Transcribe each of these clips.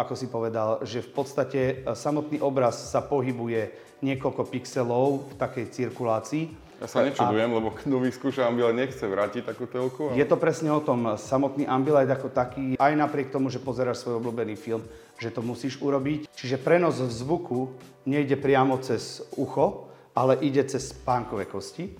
ako si povedal, že v podstate e, samotný obraz sa pohybuje niekoľko pixelov v takej cirkulácii. Ja sa nečudujem, a... lebo kto vyskúša Ambilight nechce vrátiť takú telku. Ale... Je to presne o tom. Samotný Ambilight ako taký, aj napriek tomu, že pozeráš svoj obľúbený film, že to musíš urobiť. Čiže prenos zvuku nejde priamo cez ucho, ale ide cez spánkové kosti.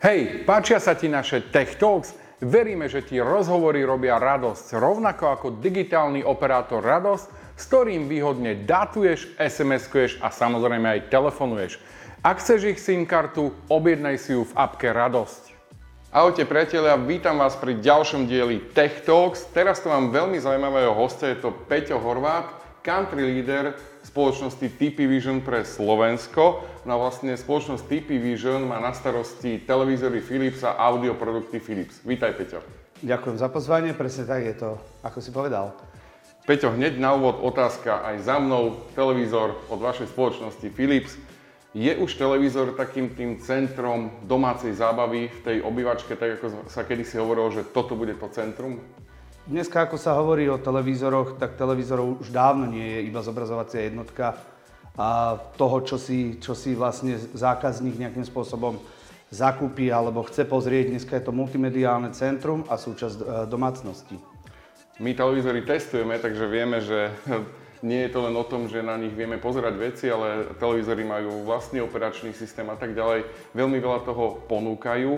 Hej, páčia sa ti naše Tech Talks? Veríme, že ti rozhovory robia radosť, rovnako ako digitálny operátor Radosť, s ktorým výhodne datuješ, SMS-kuješ a samozrejme aj telefonuješ. Ak chceš ich SIM kartu, objednaj si ju v appke Radosť. Ahojte priatelia, vítam vás pri ďalšom dieli Tech Talks. Teraz tu mám veľmi zaujímavého hostia, je to Peťo Horvát, country leader spoločnosti TP Vision pre Slovensko. No a vlastne spoločnosť TP Vision má na starosti televízory Philips a audioprodukty Philips. Vítaj Peťo. Ďakujem za pozvanie, presne tak je to, ako si povedal. Peťo, hneď na úvod otázka aj za mnou. Televízor od vašej spoločnosti Philips. Je už televízor takým tým centrom domácej zábavy v tej obývačke, tak ako sa kedysi hovorilo, že toto bude to centrum? Dneska, ako sa hovorí o televízoroch, tak televízorov už dávno nie je iba zobrazovacia jednotka a toho, čo si, čo si vlastne zákazník nejakým spôsobom zakúpi alebo chce pozrieť. Dneska je to multimediálne centrum a súčasť e, domácnosti. My televízory testujeme, takže vieme, že nie je to len o tom, že na nich vieme pozerať veci, ale televízory majú vlastný operačný systém a tak ďalej. Veľmi veľa toho ponúkajú.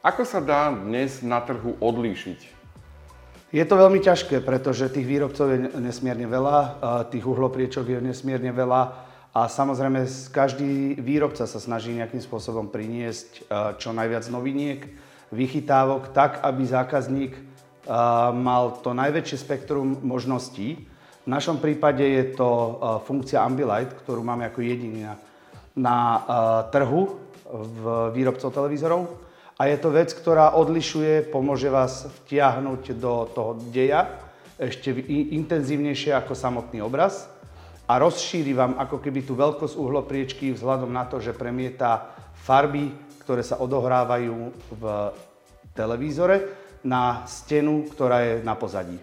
Ako sa dá dnes na trhu odlíšiť je to veľmi ťažké, pretože tých výrobcov je nesmierne veľa, tých uhlopriečok je nesmierne veľa a samozrejme každý výrobca sa snaží nejakým spôsobom priniesť čo najviac noviniek, vychytávok, tak aby zákazník mal to najväčšie spektrum možností. V našom prípade je to funkcia Ambilight, ktorú máme ako jediný na, na trhu v výrobcov televízorov. A je to vec, ktorá odlišuje, pomôže vás vtiahnuť do toho deja ešte intenzívnejšie ako samotný obraz a rozšíri vám ako keby tú veľkosť uhlopriečky vzhľadom na to, že premieta farby, ktoré sa odohrávajú v televízore na stenu, ktorá je na pozadí.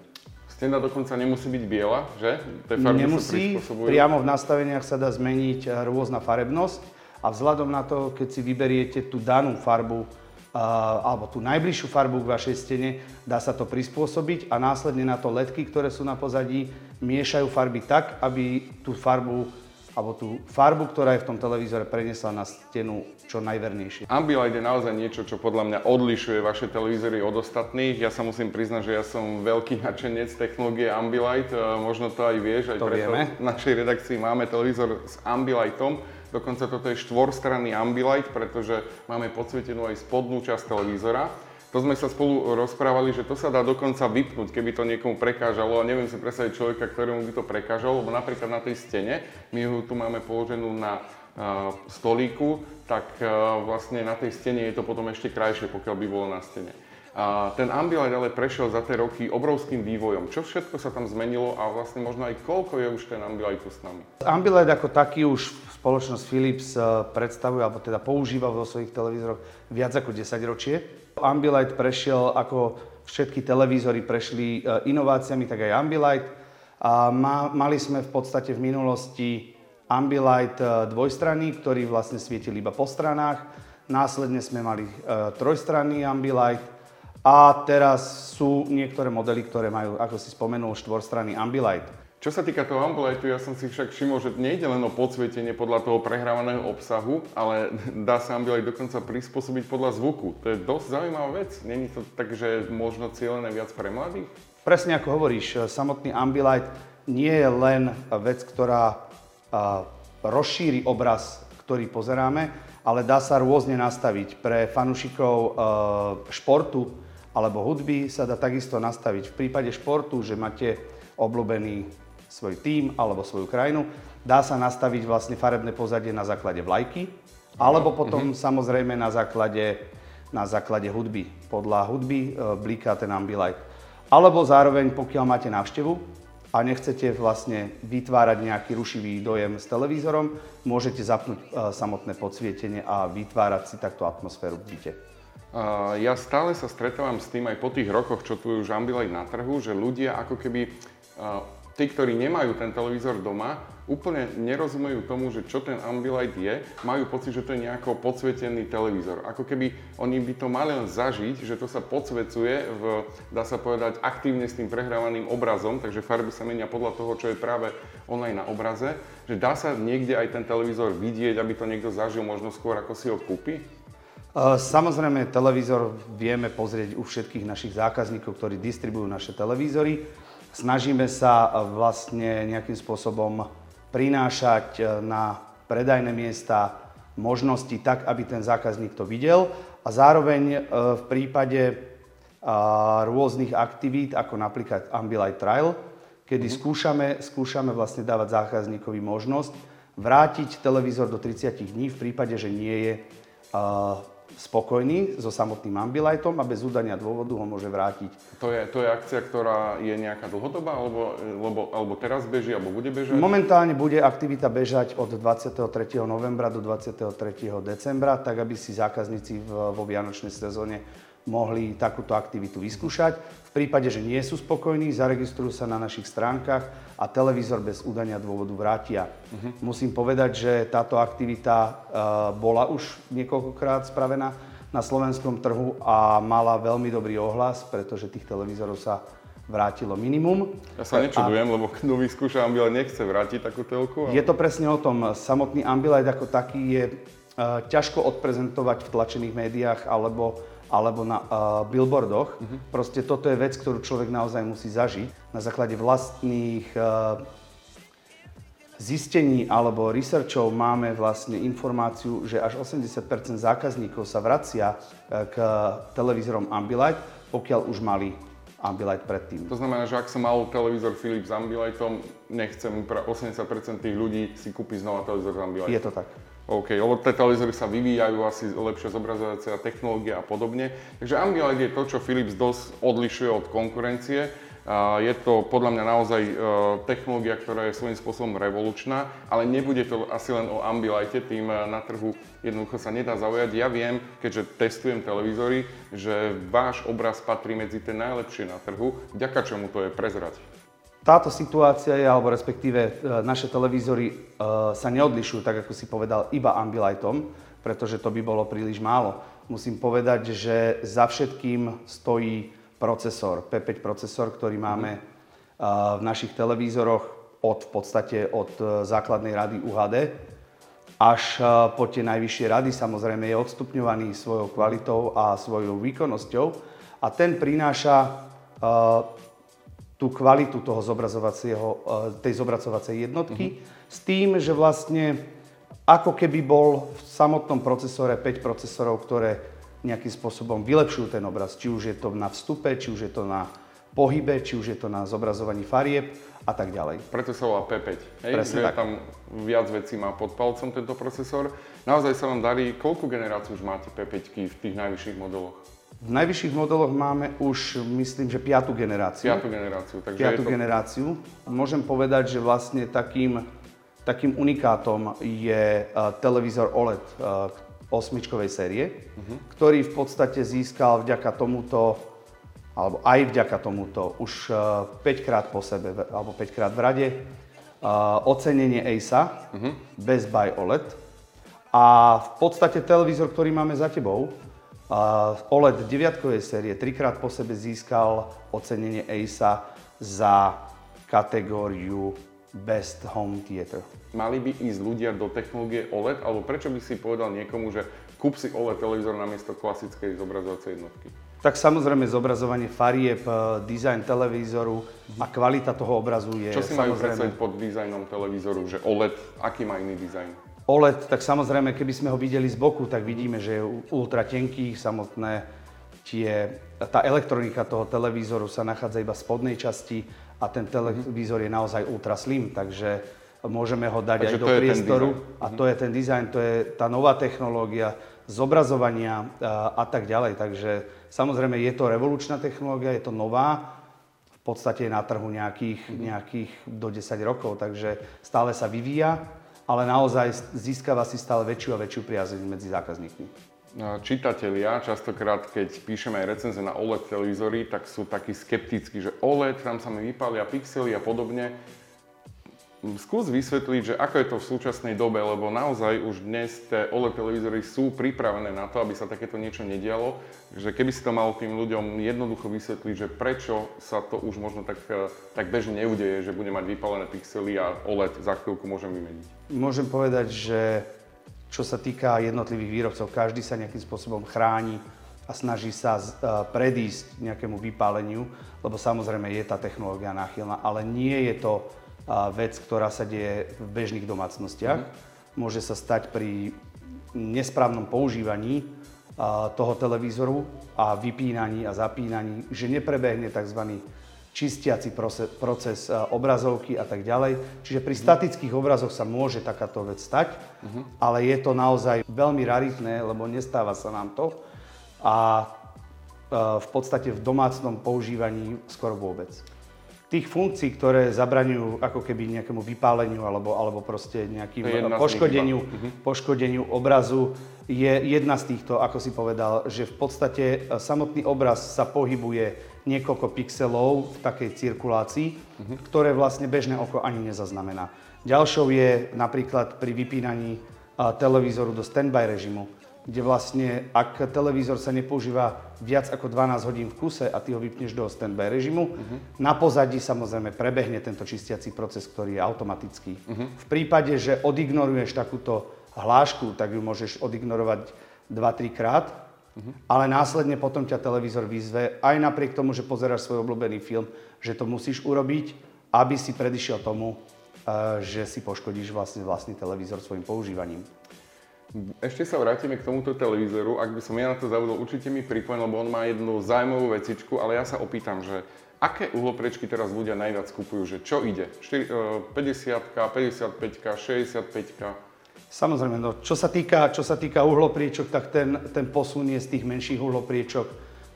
Stena dokonca nemusí byť biela, že? Tie farby nemusí, priamo v nastaveniach sa dá zmeniť rôzna farebnosť a vzhľadom na to, keď si vyberiete tú danú farbu, alebo tú najbližšiu farbu k vašej stene, dá sa to prispôsobiť a následne na to ledky, ktoré sú na pozadí, miešajú farby tak, aby tú farbu alebo tú farbu, ktorá je v tom televízore, preniesla na stenu čo najvernejšie. Ambilight je naozaj niečo, čo podľa mňa odlišuje vaše televízory od ostatných. Ja sa musím priznať, že ja som veľký nadšenec technológie Ambilight. Možno to aj vieš, aj to preto vieme. v našej redakcii máme televízor s Ambilightom Dokonca toto je štvorstranný ambilight, pretože máme podsvietenú aj spodnú časť televízora. To sme sa spolu rozprávali, že to sa dá dokonca vypnúť, keby to niekomu prekážalo. A neviem si predstaviť človeka, ktorému by to prekážalo, lebo napríklad na tej stene, my ju tu máme položenú na uh, stolíku, tak uh, vlastne na tej stene je to potom ešte krajšie, pokiaľ by bolo na stene. A ten Ambilight ale prešiel za tie roky obrovským vývojom. Čo všetko sa tam zmenilo a vlastne možno aj koľko je už ten Ambilight tu s nami? Ambilight ako taký už spoločnosť Philips eh, predstavuje, alebo teda používa vo svojich televízoroch viac ako 10 ročie. Ambilight prešiel, ako všetky televízory prešli eh, inováciami, tak aj Ambilight. A mali sme v podstate v minulosti Ambilight eh, dvojstranný, ktorý vlastne svietil iba po stranách. Následne sme mali trojstranný Ambilight, a teraz sú niektoré modely, ktoré majú, ako si spomenul, štvorstranný Ambilight. Čo sa týka toho Ambilightu, ja som si však všimol, že nejde len o podsvietenie podľa toho prehrávaného obsahu, ale dá sa Ambilight dokonca prispôsobiť podľa zvuku. To je dosť zaujímavá vec. Není to tak, že možno cieľené viac pre mladých? Presne ako hovoríš, samotný Ambilight nie je len vec, ktorá rozšíri obraz, ktorý pozeráme, ale dá sa rôzne nastaviť. Pre fanúšikov športu alebo hudby sa dá takisto nastaviť. V prípade športu, že máte obľúbený svoj tím alebo svoju krajinu, dá sa nastaviť vlastne farebné pozadie na základe vlajky, alebo potom mm-hmm. samozrejme na základe, na základe hudby. Podľa hudby e, bliká ten ambilight. Alebo zároveň, pokiaľ máte návštevu a nechcete vlastne vytvárať nejaký rušivý dojem s televízorom, môžete zapnúť e, samotné podsvietenie a vytvárať si takto atmosféru v byte. Ja stále sa stretávam s tým aj po tých rokoch, čo tu už Ambilight na trhu, že ľudia ako keby, tí, ktorí nemajú ten televízor doma, úplne nerozumejú tomu, že čo ten Ambilight je, majú pocit, že to je nejako podsvietený televízor. Ako keby oni by to mali len zažiť, že to sa podsvecuje v, dá sa povedať, aktívne s tým prehrávaným obrazom, takže farby sa menia podľa toho, čo je práve online na obraze, že dá sa niekde aj ten televízor vidieť, aby to niekto zažil možno skôr, ako si ho kúpi. Samozrejme, televízor vieme pozrieť u všetkých našich zákazníkov, ktorí distribujú naše televízory. Snažíme sa vlastne nejakým spôsobom prinášať e, na predajné miesta možnosti tak, aby ten zákazník to videl a zároveň v prípade rôznych aktivít, ako napríklad Ambilight Trial, kedy mm-hmm. skúšame, skúšame vlastne dávať zákazníkovi možnosť vrátiť televízor do 30 dní v prípade, že nie je spokojný so samotným Ambilightom a bez údania dôvodu ho môže vrátiť. To je, to je akcia, ktorá je nejaká dlhodobá, alebo, alebo, alebo teraz beží, alebo bude bežať? Momentálne bude aktivita bežať od 23. novembra do 23. decembra, tak aby si zákazníci vo vianočnej sezóne mohli takúto aktivitu vyskúšať. V prípade, že nie sú spokojní, zaregistrujú sa na našich stránkach a televízor bez údania dôvodu vrátia. Uh-huh. Musím povedať, že táto aktivita uh, bola už niekoľkokrát spravená na slovenskom trhu a mala veľmi dobrý ohlas, pretože tých televízorov sa vrátilo minimum. Ja sa nečudujem, a... lebo kto vyskúša Ambilight nechce vrátiť takú telku. Ale... Je to presne o tom. Samotný Ambilight ako taký je uh, ťažko odprezentovať v tlačených médiách alebo alebo na uh, billboardoch. Uh-huh. Proste toto je vec, ktorú človek naozaj musí zažiť na základe vlastných uh, zistení alebo researchov máme vlastne informáciu, že až 80 zákazníkov sa vracia uh, k televízorom Ambilight, pokiaľ už mali Ambilight predtým. To znamená, že ak som mal televízor Philips s Ambilightom, nechcem pre 80% tých ľudí si kúpiť znova televízor s Ambilightom. Je to tak. OK, lebo tie televízory sa vyvíjajú, asi lepšie zobrazovacia technológia a podobne. Takže Ambilight je to, čo Philips dosť odlišuje od konkurencie. Je to podľa mňa naozaj e, technológia, ktorá je svojím spôsobom revolučná, ale nebude to asi len o Ambilighte, tým e, na trhu jednoducho sa nedá zaujať. Ja viem, keďže testujem televízory, že váš obraz patrí medzi tie najlepšie na trhu, vďaka čomu to je prezrať. Táto situácia je, alebo respektíve e, naše televízory e, sa neodlišujú, tak ako si povedal, iba Ambilightom, pretože to by bolo príliš málo. Musím povedať, že za všetkým stojí procesor, P5 procesor, ktorý máme e, v našich televízoroch od, v podstate od základnej rady UHD až po tie najvyššie rady. Samozrejme je odstupňovaný svojou kvalitou a svojou výkonnosťou a ten prináša tú kvalitu toho zobrazovacieho, e, tej zobrazovacej jednotky uh-huh. s tým, že vlastne ako keby bol v samotnom procesore 5 procesorov, ktoré nejakým spôsobom vylepšujú ten obraz. Či už je to na vstupe, či už je to na pohybe, či už je to na zobrazovaní farieb a tak ďalej. Preto sa volá P5. Hej, Presne že tak. tam viac vecí má pod palcom tento procesor. Naozaj sa vám darí, koľko generácií už máte P5 v tých najvyšších modeloch? V najvyšších modeloch máme už, myslím, že piatú generáciu. Piatú generáciu. Takže piatú to... generáciu. Môžem povedať, že vlastne takým, takým unikátom je uh, televízor OLED uh, osmičkovej série, uh-huh. ktorý v podstate získal vďaka tomuto, alebo aj vďaka tomuto, už uh, 5 krát po sebe, alebo 5 krát v rade, uh, ocenenie ASA, uh-huh. Best Buy OLED. A v podstate televízor, ktorý máme za tebou, OLED 9 série trikrát po sebe získal ocenenie ASA za kategóriu Best Home Theater. Mali by ísť ľudia do technológie OLED, alebo prečo by si povedal niekomu, že kúp si OLED televízor namiesto klasickej zobrazovacej jednotky? Tak samozrejme zobrazovanie farieb, e, dizajn televízoru a kvalita toho obrazu je Čo si majú predstaviť pod dizajnom televízoru, že OLED, aký má iný dizajn? OLED, tak samozrejme, keby sme ho videli z boku, tak vidíme, že je ultra tenký, samotné tie, tá elektronika toho televízoru sa nachádza iba v spodnej časti a ten televízor je naozaj ultra slim, takže môžeme ho dať takže aj do priestoru. a to je ten dizajn, to je tá nová technológia zobrazovania a, a tak ďalej. Takže samozrejme je to revolučná technológia, je to nová, v podstate je na trhu nejakých, nejakých do 10 rokov, takže stále sa vyvíja ale naozaj získava si stále väčšiu a väčšiu priazeň medzi zákazníkmi. čitatelia častokrát, keď píšeme aj recenze na OLED televízory, tak sú takí skeptickí, že OLED, tam sa mi vypália pixely a podobne. Skús vysvetliť, že ako je to v súčasnej dobe, lebo naozaj už dnes tie OLED televízory sú pripravené na to, aby sa takéto niečo nedialo. Že keby si to malo tým ľuďom jednoducho vysvetliť, že prečo sa to už možno tak, tak bežne neudeje, že bude mať vypálené pixely a OLED za chvíľku môžem vymeniť. Môžem povedať, že čo sa týka jednotlivých výrobcov, každý sa nejakým spôsobom chráni a snaží sa predísť nejakému vypáleniu, lebo samozrejme je tá technológia náchylná, ale nie je to vec, ktorá sa deje v bežných domácnostiach. Mm-hmm. Môže sa stať pri nesprávnom používaní toho televízoru a vypínaní a zapínaní, že neprebehne tzv. čistiaci proces obrazovky a tak ďalej. Čiže pri mm-hmm. statických obrazoch sa môže takáto vec stať, mm-hmm. ale je to naozaj veľmi raritné, lebo nestáva sa nám to. A v podstate v domácnom používaní skoro vôbec tých funkcií, ktoré zabraňujú ako keby nejakému vypáleniu alebo, alebo proste nejakým poškodeniu, mhm. poškodeniu obrazu, je jedna z týchto, ako si povedal, že v podstate e, samotný obraz sa pohybuje niekoľko pixelov v takej cirkulácii, uh-huh. ktoré vlastne bežné oko ani nezaznamená. Ďalšou je napríklad pri vypínaní e, televízoru do standby režimu kde vlastne, ak televízor sa nepoužíva viac ako 12 hodín v kuse a ty ho vypneš do standby režimu, uh-huh. na pozadí samozrejme prebehne tento čistiaci proces, ktorý je automatický. Uh-huh. V prípade, že odignoruješ takúto hlášku, tak ju môžeš odignorovať 2-3 krát, uh-huh. ale následne potom ťa televízor vyzve, aj napriek tomu, že pozeráš svoj obľúbený film, že to musíš urobiť, aby si predišiel tomu, eh, že si poškodíš vlastne vlastný televízor svojim používaním. Ešte sa vrátime k tomuto televízoru. Ak by som ja na to zavodol, určite mi pripoň, lebo on má jednu zaujímavú vecičku, ale ja sa opýtam, že aké uhlopriečky teraz ľudia najviac kupujú, že čo ide? 50, 55, 65? Samozrejme, no, čo, sa týka, čo sa týka uhlopriečok, tak ten, ten posun je z tých menších uhlopriečok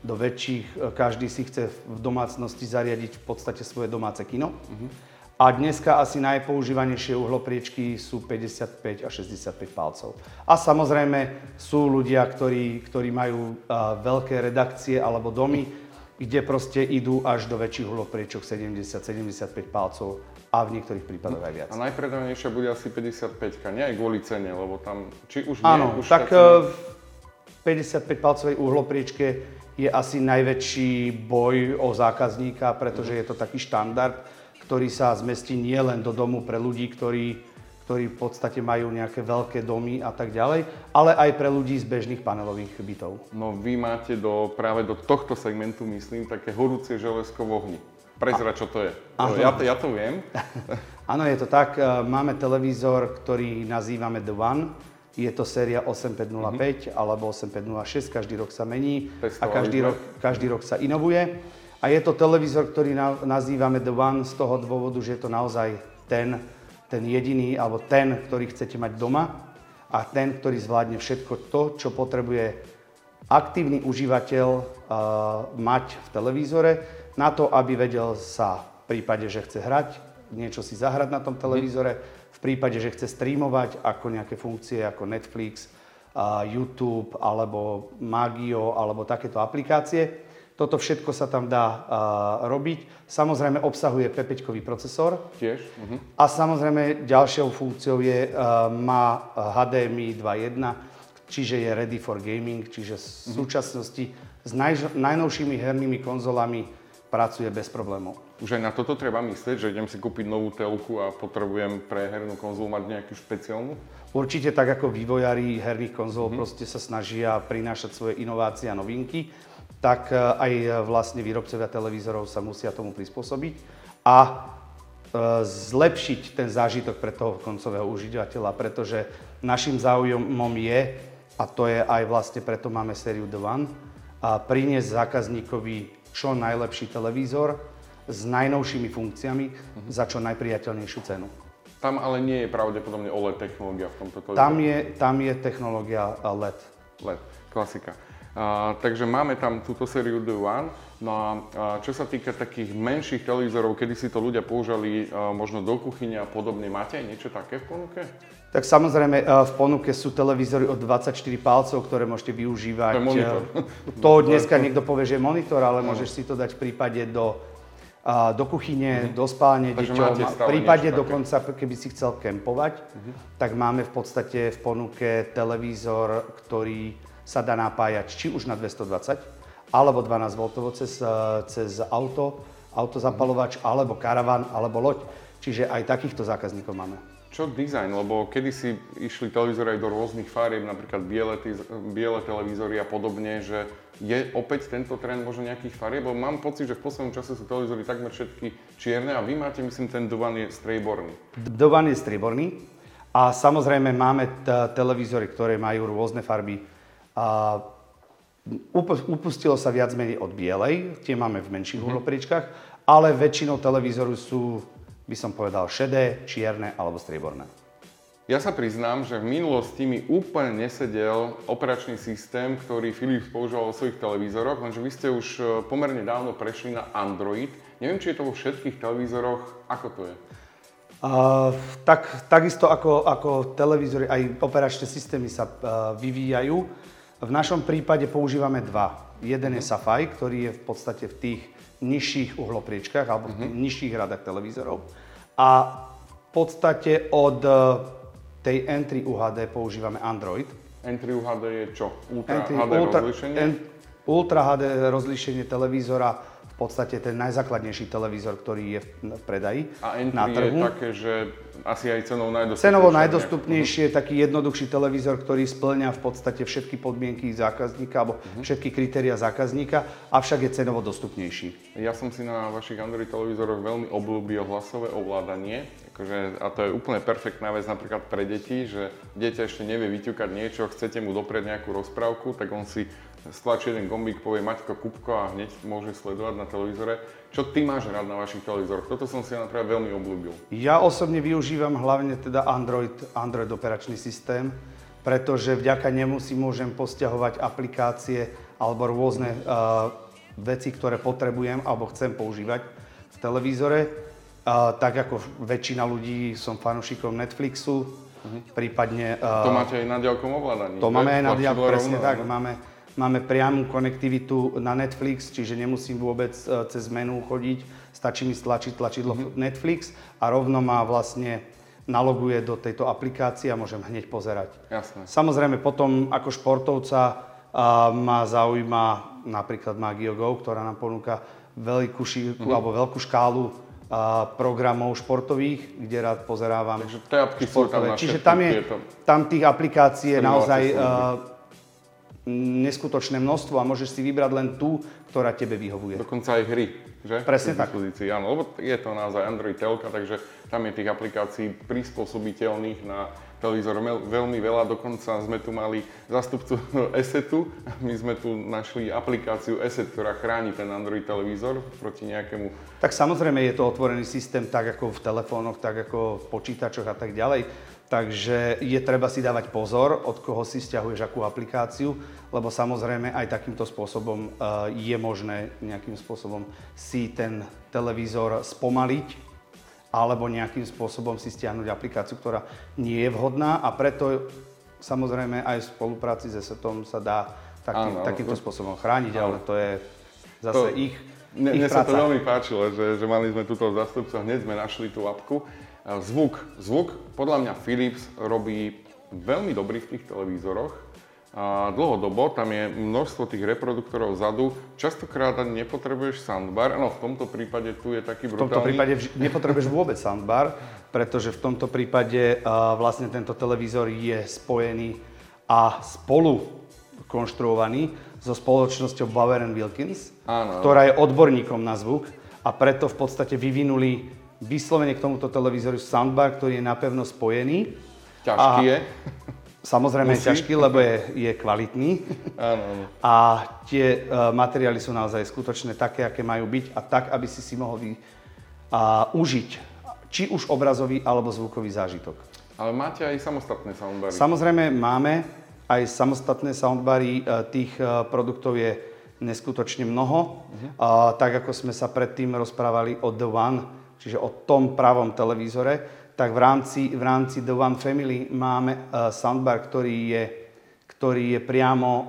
do väčších. Každý si chce v domácnosti zariadiť v podstate svoje domáce kino. Uh-huh. A dneska asi najpoužívanejšie uhlopriečky sú 55 a 65 palcov. A samozrejme sú ľudia, ktorí, ktorí majú uh, veľké redakcie alebo domy, kde proste idú až do väčších uhlopriečok 70-75 palcov a v niektorých prípadoch aj viac. A najpredávanejšia bude asi 55, nie aj kvôli cene, lebo tam, či už nie, Áno, už tak v 55 palcovej uhlopriečke je asi najväčší boj o zákazníka, pretože je to taký štandard ktorý sa zmestí nielen do domu pre ľudí, ktorí, ktorí v podstate majú nejaké veľké domy a tak ďalej, ale aj pre ľudí z bežných panelových bytov. No vy máte do, práve do tohto segmentu, myslím, také horúce železko v ohni. Prezra, čo to je. Áno. Ja, ja to viem. Áno, je to tak. E, máme televízor, ktorý nazývame The One. Je to séria 8505 mm-hmm. alebo 8506, každý rok sa mení a každý rok, každý rok sa inovuje. A je to televízor, ktorý nazývame The One z toho dôvodu, že je to naozaj ten, ten jediný, alebo ten, ktorý chcete mať doma a ten, ktorý zvládne všetko to, čo potrebuje aktívny užívateľ uh, mať v televízore na to, aby vedel sa v prípade, že chce hrať, niečo si zahrať na tom televízore, v prípade, že chce streamovať ako nejaké funkcie ako Netflix, uh, YouTube alebo Magio alebo takéto aplikácie, toto všetko sa tam dá uh, robiť. Samozrejme obsahuje P5 procesor. Tiež. Uh-huh. A samozrejme ďalšou funkciou je, uh, má HDMI 2.1, čiže je ready for gaming, čiže v uh-huh. súčasnosti s naj, najnovšími hernými konzolami pracuje bez problémov. Už aj na toto treba myslieť, že idem si kúpiť novú telku a potrebujem pre hernú konzolu mať nejakú špeciálnu? Určite tak ako vývojári herných konzol uh-huh. proste sa snažia prinášať svoje inovácie a novinky tak e, aj e, vlastne výrobcovia televízorov sa musia tomu prispôsobiť a e, zlepšiť ten zážitok pre toho koncového užívateľa, pretože našim záujmom je, a to je aj vlastne preto máme sériu The One, a priniesť zákazníkovi čo najlepší televízor s najnovšími funkciami mm-hmm. za čo najpriateľnejšiu cenu. Tam ale nie je pravdepodobne OLED technológia v tomto televízore. Tam je, tam je technológia LED. LED, klasika. A, takže máme tam túto sériu The One. No a, a čo sa týka takých menších televízorov, kedy si to ľudia použali a, možno do kuchyne a podobne, máte aj niečo také v ponuke? Tak samozrejme v ponuke sú televízory od 24 palcov, ktoré môžete využívať. To je monitor. To dneska niekto povie, že je monitor, ale môžeš si to dať v prípade do do kuchyne, mm-hmm. do spálne deťom. V prípade dokonca, keby si chcel kempovať, mm-hmm. tak máme v podstate v ponuke televízor, ktorý sa dá napájať či už na 220, alebo 12 V cez, cez auto, autozapalovač, alebo karavan, alebo loď. Čiže aj takýchto zákazníkov máme. Čo dizajn? Lebo kedysi išli televízory aj do rôznych farieb, napríklad biele, biele televízory a podobne, že je opäť tento trend možno nejakých farieb? Lebo mám pocit, že v poslednom čase sú televízory takmer všetky čierne a vy máte, myslím, ten Dovan je strejborný. Dovan je strejborný a samozrejme máme t- televízory, ktoré majú rôzne farby. A upustilo sa viac menej od bielej, tie máme v menších mm-hmm. uhlopriečkách, ale väčšinou televízoru sú, by som povedal, šedé, čierne alebo strieborné. Ja sa priznám, že v minulosti mi úplne nesedel operačný systém, ktorý Philips používal vo svojich televízoroch, lenže vy ste už e, pomerne dávno prešli na Android. Neviem, či je to vo všetkých televízoroch. Ako to je? Uh, tak, takisto ako, ako televízory, aj operačné systémy sa uh, vyvíjajú. V našom prípade používame dva. Jeden je Safai, ktorý je v podstate v tých nižších uhlopriečkách alebo v tých uh-huh. nižších radách televízorov. A v podstate od tej N3 UHD používame Android. N3 UHD je čo? Ultra N3, HD ultra, rozlíšenie? N, Ultra HD rozlíšenie televízora, v podstate ten najzákladnejší televízor, ktorý je v predaji A N3 na trhu. je také, že asi aj cenou najdostupnejšie. Cenovo najdostupnejšie je taký jednoduchší televízor, ktorý splňa v podstate všetky podmienky zákazníka alebo uh-huh. všetky kritéria zákazníka, avšak je cenovo dostupnejší. Ja som si na vašich Android televízoroch veľmi obľúbil hlasové ovládanie. Akože, a to je úplne perfektná vec napríklad pre deti, že dieťa ešte nevie vyťukať niečo, chcete mu doprieť nejakú rozprávku, tak on si stlačí jeden gombík, povie Maťko Kupko a hneď môže sledovať na televízore. Čo ty máš rád na vašich televízoroch? Toto som si napríklad veľmi obľúbil. Ja osobne využívam hlavne teda Android, Android operačný systém, pretože vďaka nemu si môžem posťahovať aplikácie alebo rôzne uh, veci, ktoré potrebujem alebo chcem používať v televízore. Uh, tak ako väčšina ľudí som fanúšikom Netflixu, uh-huh. prípadne... Uh, to máte aj na diaľkom ovládaní. To máme aj na diaľkom, presne tak. Máme, Máme priamu konektivitu na Netflix, čiže nemusím vôbec e, cez menu chodiť, stačí mi stlačiť tlačidlo mm-hmm. Netflix a rovno ma vlastne naloguje do tejto aplikácie a môžem hneď pozerať. Jasné. Samozrejme potom ako športovca a, ma zaujíma napríklad Magio Go, ktorá nám ponúka veľkú, mm-hmm. alebo veľkú škálu a, programov športových, kde rád pozerávam Takže tie apky športové. Tam Čiže tam, je, tam tých aplikácií je naozaj neskutočné množstvo a môžeš si vybrať len tú, ktorá tebe vyhovuje. Dokonca aj hry, že? Presne tak. Áno, lebo je to naozaj Android telka, takže tam je tých aplikácií prispôsobiteľných na televízor veľmi veľa. Dokonca sme tu mali zastupcu Esetu. My sme tu našli aplikáciu Eset, ktorá chráni ten Android televízor proti nejakému... Tak samozrejme je to otvorený systém tak ako v telefónoch, tak ako v počítačoch a tak ďalej. Takže je treba si dávať pozor, od koho si stiahuješ akú aplikáciu, lebo samozrejme aj takýmto spôsobom eh, je možné nejakým spôsobom si ten televízor spomaliť alebo nejakým spôsobom si stiahnuť aplikáciu, ktorá nie je vhodná. A preto samozrejme aj v spolupráci s ESETom sa dá taký, áno, takýmto spôsobom chrániť, áno. ale to je zase to, ich, mne, ich mne sa to veľmi páčilo, že, že mali sme túto zastupcu, hneď sme našli tú apku Zvuk. Zvuk, podľa mňa Philips robí veľmi dobrý v tých televízoroch. A dlhodobo, tam je množstvo tých reproduktorov vzadu. Častokrát ani nepotrebuješ soundbar, no v tomto prípade tu je taký brutálny... V tomto prípade nepotrebuješ vôbec soundbar, pretože v tomto prípade uh, vlastne tento televízor je spojený a spolu konštruovaný so spoločnosťou Bauer Wilkins, áno, ktorá je odborníkom na zvuk a preto v podstate vyvinuli vyslovene k tomuto televízoru soundbar, ktorý je napevno spojený. Ťažký a, je. Samozrejme Musí. je ťažký, lebo je, je kvalitný. Áno, áno. A tie uh, materiály sú naozaj skutočné také, aké majú byť a tak, aby si si mohol vy, uh, užiť či už obrazový alebo zvukový zážitok. Ale máte aj samostatné soundbary? Samozrejme máme. aj samostatné soundbary. Tých produktov je neskutočne mnoho. A, tak ako sme sa predtým rozprávali o The One, čiže o tom pravom televízore, tak v rámci, v rámci The One Family máme uh, soundbar, ktorý je, ktorý je priamo uh,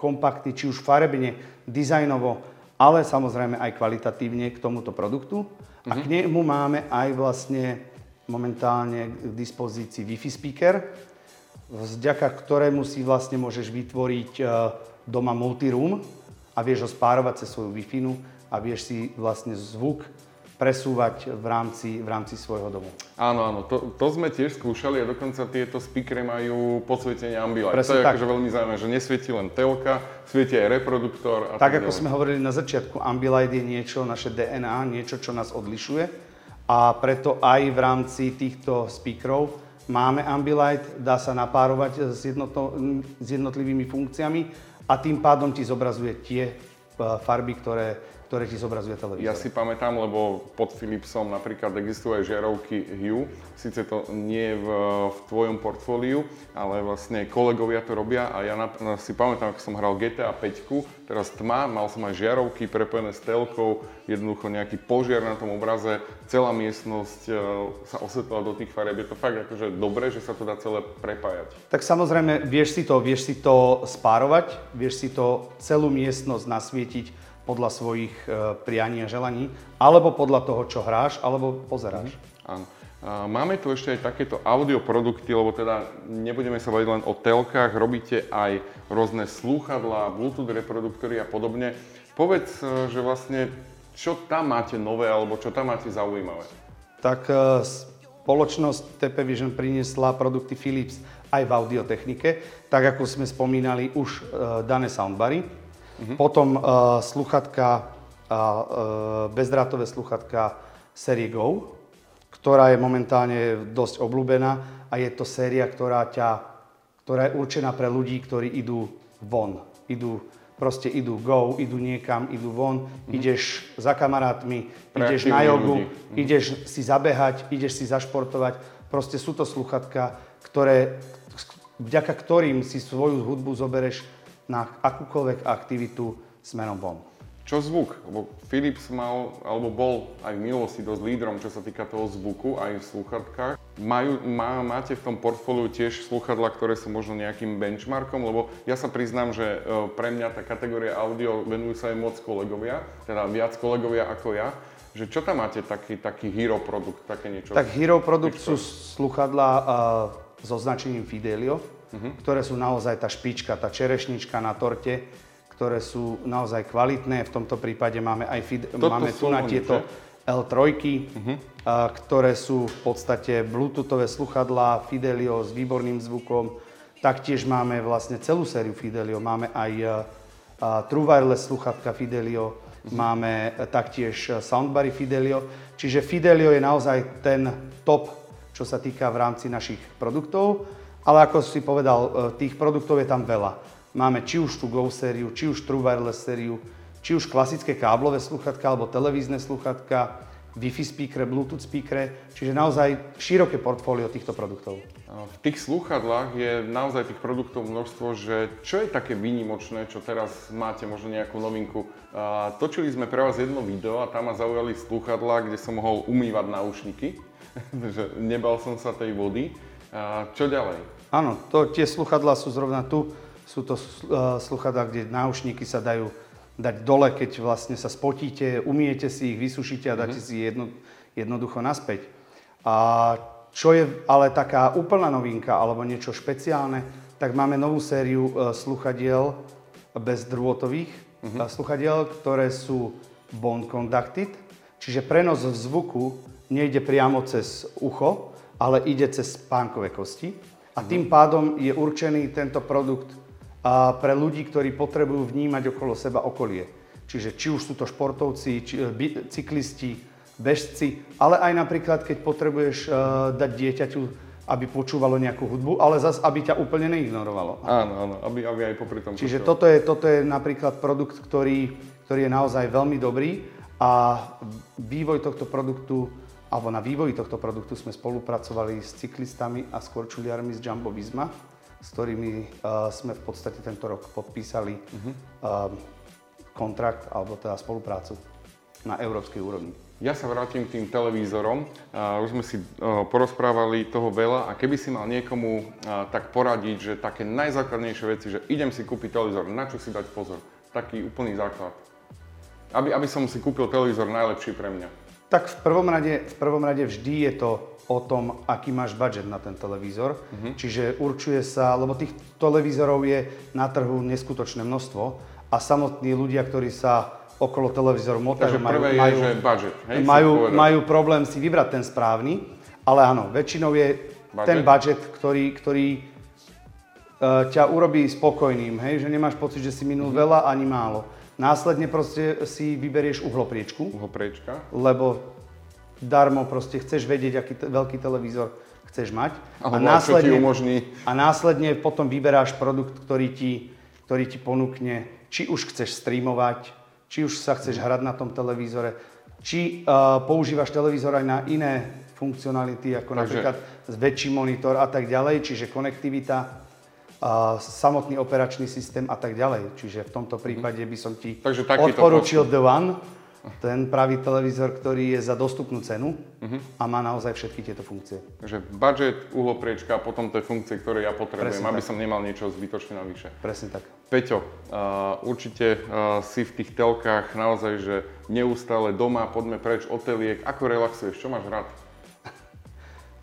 kompaktný, či už farebne, dizajnovo, ale samozrejme aj kvalitatívne k tomuto produktu. A k nemu máme aj vlastne momentálne k dispozícii Wi-Fi speaker, vďaka ktorému si vlastne môžeš vytvoriť uh, doma multiroom a vieš ho spárovať cez svoju Wi-Fi a vieš si vlastne zvuk presúvať v rámci, v rámci svojho domu. Áno, áno, to, to sme tiež skúšali a dokonca tieto speakery majú podsvietenie Ambilight. Presne to je tak. akože veľmi zaujímavé, že nesvieti len telka, svieti aj reproduktor. A Tak ako ďalej. sme hovorili na začiatku, Ambilight je niečo, naše DNA, niečo, čo nás odlišuje a preto aj v rámci týchto speakerov máme Ambilight, dá sa napárovať s, jednotno, s jednotlivými funkciami a tým pádom ti zobrazuje tie e, farby, ktoré, ktoré ti zobrazuje televízor. Ja si pamätám, lebo pod Philipsom napríklad existujú aj žiarovky Hue. Sice to nie je v, v tvojom portfóliu, ale vlastne kolegovia to robia a ja na, na, si pamätám, ako som hral GTA 5, teraz tma, mal som aj žiarovky prepojené s telkou, jednoducho nejaký požiar na tom obraze, celá miestnosť e, sa osvetlila do tých farieb. Je to fakt akože dobré, že sa to dá celé prepájať. Tak samozrejme, vieš si to, vieš si to spárovať, vieš si to celú miestnosť nasvietiť podľa svojich e, prianí a želaní, alebo podľa toho, čo hráš, alebo pozeráš. Áno. A Máme tu ešte aj takéto audioprodukty, lebo teda nebudeme sa baviť len o telkách, robíte aj rôzne slúchadlá, Bluetooth reproduktory a podobne. Povedz, e, že vlastne čo tam máte nové alebo čo tam máte zaujímavé? Tak e, spoločnosť TP Vision priniesla produkty Philips aj v audiotechnike, tak ako sme spomínali už dané soundbary. Potom e, sluchatka, e, bezdrátové sluchatka série Go, ktorá je momentálne dosť obľúbená a je to séria, ktorá, ťa, ktorá je určená pre ľudí, ktorí idú von. Idú, proste idú go, idú niekam, idú von, ideš za kamarátmi, Pre ideš na jogu, ľudí. ideš si zabehať, ideš si zašportovať. Proste sú to sluchatka, ktoré, vďaka ktorým si svoju hudbu zobereš na akúkoľvek aktivitu smerom von. Čo zvuk? Lebo Philips mal, alebo bol aj v minulosti dosť lídrom, čo sa týka toho zvuku, aj v sluchatkách. Majú, má, máte v tom portfóliu tiež sluchadla, ktoré sú možno nejakým benchmarkom? Lebo ja sa priznám, že e, pre mňa tá kategória audio venujú sa aj moc kolegovia, teda viac kolegovia ako ja. Že čo tam máte taký, taký hero produkt, také niečo? Tak Hero Product sú sluchadlá uh, so značením Fidelio, ktoré sú naozaj tá špička, tá čerešnička na torte, ktoré sú naozaj kvalitné. V tomto prípade máme aj Toto máme tu na tieto že? L3, a, ktoré sú v podstate bluetoothové sluchadlá Fidelio s výborným zvukom. Taktiež máme vlastne celú sériu Fidelio. Máme aj a, a, True Wireless sluchatka Fidelio, máme e, taktiež e, soundbary Fidelio. Čiže Fidelio je naozaj ten top, čo sa týka v rámci našich produktov. Ale ako si povedal, e, tých produktov je tam veľa. Máme či už tú Go sériu, či už True Wireless sériu, či už klasické káblové sluchatka alebo televízne sluchatka, Wi-Fi speakere, Bluetooth speakere, čiže naozaj široké portfólio týchto produktov. V tých slúchadlách je naozaj tých produktov množstvo, že čo je také výnimočné, čo teraz máte, možno nejakú novinku. Točili sme pre vás jedno video a tam ma zaujali slúchadlá, kde som mohol umývať náušniky, že nebal som sa tej vody. Čo ďalej? Áno, to, tie sluchadlá sú zrovna tu. Sú to uh, sluchadlá, kde náušníky sa dajú dať dole, keď vlastne sa spotíte, umiete si ich, vysušíte a dáte si jedno, jednoducho naspäť. A čo je ale taká úplná novinka alebo niečo špeciálne, tak máme novú sériu uh, sluchadiel bezdrôtových uh sluchadiel, ktoré sú bone conducted, čiže prenos zvuku nejde priamo cez ucho, ale ide cez spánkové kosti. A tým pádom je určený tento produkt pre ľudí, ktorí potrebujú vnímať okolo seba okolie. Čiže či už sú to športovci, či, by, cyklisti, bežci, ale aj napríklad, keď potrebuješ uh, dať dieťaťu, aby počúvalo nejakú hudbu, ale zas, aby ťa úplne neignorovalo. Áno, áno, aby, aby aj popri tom Čiže počúval. toto je, toto je napríklad produkt, ktorý, ktorý je naozaj veľmi dobrý a vývoj tohto produktu, alebo na vývoji tohto produktu sme spolupracovali s cyklistami a s korčuliarmi z Jumbo Visma, s ktorými uh, sme v podstate tento rok podpísali uh, kontrakt alebo teda spoluprácu na európskej úrovni. Ja sa vrátim k tým televízorom. Uh, už sme si uh, porozprávali toho veľa a keby si mal niekomu uh, tak poradiť, že také najzákladnejšie veci, že idem si kúpiť televízor, na čo si dať pozor, taký úplný základ. Aby, aby som si kúpil televízor najlepší pre mňa. Tak v prvom rade, v prvom rade vždy je to o tom, aký máš budget na ten televízor. Uh-huh. Čiže určuje sa, lebo tých televízorov je na trhu neskutočné množstvo a samotní ľudia, ktorí sa okolo televízorov motajú, prvé majú, je, že budget. Hej, majú, majú problém si vybrať ten správny, ale áno, väčšinou je budget? ten budget, ktorý, ktorý uh, ťa urobí spokojným, hej, že nemáš pocit, že si minul uh-huh. veľa ani málo. Následne proste si vyberieš uhlopriečku. Uhlopriečka. Lebo darmo proste chceš vedieť, aký te- veľký televízor chceš mať. a následne, umožní... a následne potom vyberáš produkt, ktorý ti, ktorý ti ponúkne, či už chceš streamovať, či už sa chceš hrať na tom televízore, či uh, používaš televízor aj na iné funkcionality, ako Takže... napríklad väčší monitor a tak ďalej, čiže konektivita samotný operačný systém a tak ďalej. Čiže v tomto prípade by som ti Takže odporučil The One, ten pravý televízor, ktorý je za dostupnú cenu uh-huh. a má naozaj všetky tieto funkcie. Takže budget, uhlopriečka a potom tie funkcie, ktoré ja potrebujem, Presne aby tak. som nemal niečo zbytočne navyše. Presne tak. Peťo, uh, určite uh, si v tých telkách naozaj, že neustále doma, poďme preč od teliek. Ako relaxuješ? Čo máš rád?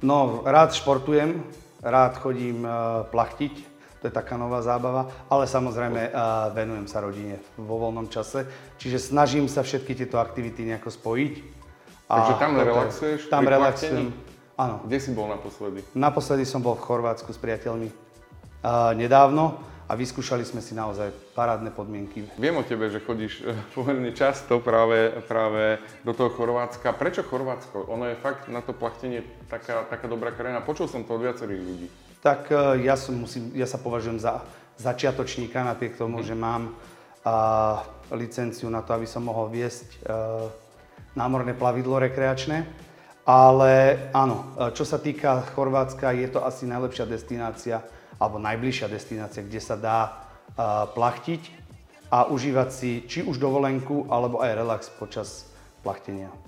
No, rád športujem, rád chodím uh, plachtiť, to je taká nová zábava, ale samozrejme venujem sa rodine vo voľnom čase, čiže snažím sa všetky tieto aktivity nejako spojiť. Takže tam relaxuješ? Tam relaxujem, áno. Kde si bol naposledy? Naposledy som bol v Chorvátsku s priateľmi uh, nedávno a vyskúšali sme si naozaj parádne podmienky. Viem o tebe, že chodíš uh, pomerne často práve, práve do toho Chorvátska. Prečo Chorvátsko? Ono je fakt na to plachtenie taká, taká dobrá krajina. Počul som to od viacerých ľudí tak e, ja, som, musím, ja sa považujem za začiatočníka napriek tomu, že mám a, licenciu na to, aby som mohol viesť a, e, námorné plavidlo rekreačné. Ale áno, e, čo sa týka Chorvátska, je to asi najlepšia destinácia alebo najbližšia destinácia, kde sa dá a, plachtiť a užívať si či už dovolenku alebo aj relax počas plachtenia.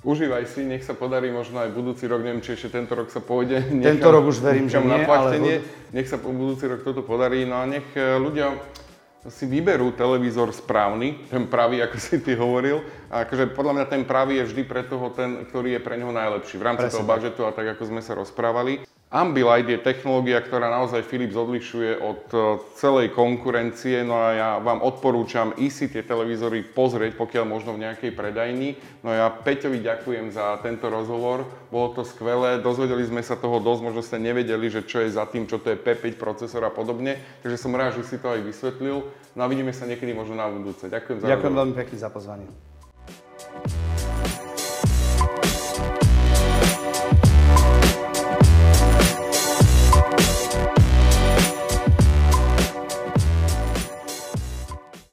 Užívaj si, nech sa podarí možno aj budúci rok, neviem, či ešte tento rok sa pôjde. Tento rok už verím, že nie, ale... Nech sa po budúci rok toto podarí, no a nech e, ľudia si vyberú televízor správny, ten pravý, ako si ty hovoril. A akože podľa mňa ten pravý je vždy pre toho ten, ktorý je pre neho najlepší v rámci Presne. toho budžetu a tak, ako sme sa rozprávali. Ambilight je technológia, ktorá naozaj Philips odlišuje od e, celej konkurencie, no a ja vám odporúčam ísť si tie televízory pozrieť, pokiaľ možno v nejakej predajni. No ja Peťovi ďakujem za tento rozhovor, bolo to skvelé, dozvedeli sme sa toho dosť, možno ste nevedeli, že čo je za tým, čo to je P5 procesor a podobne, takže som rád, že si to aj vysvetlil. No a vidíme sa niekedy možno na budúce. Ďakujem za Ďakujem veľmi pekne za pozvanie.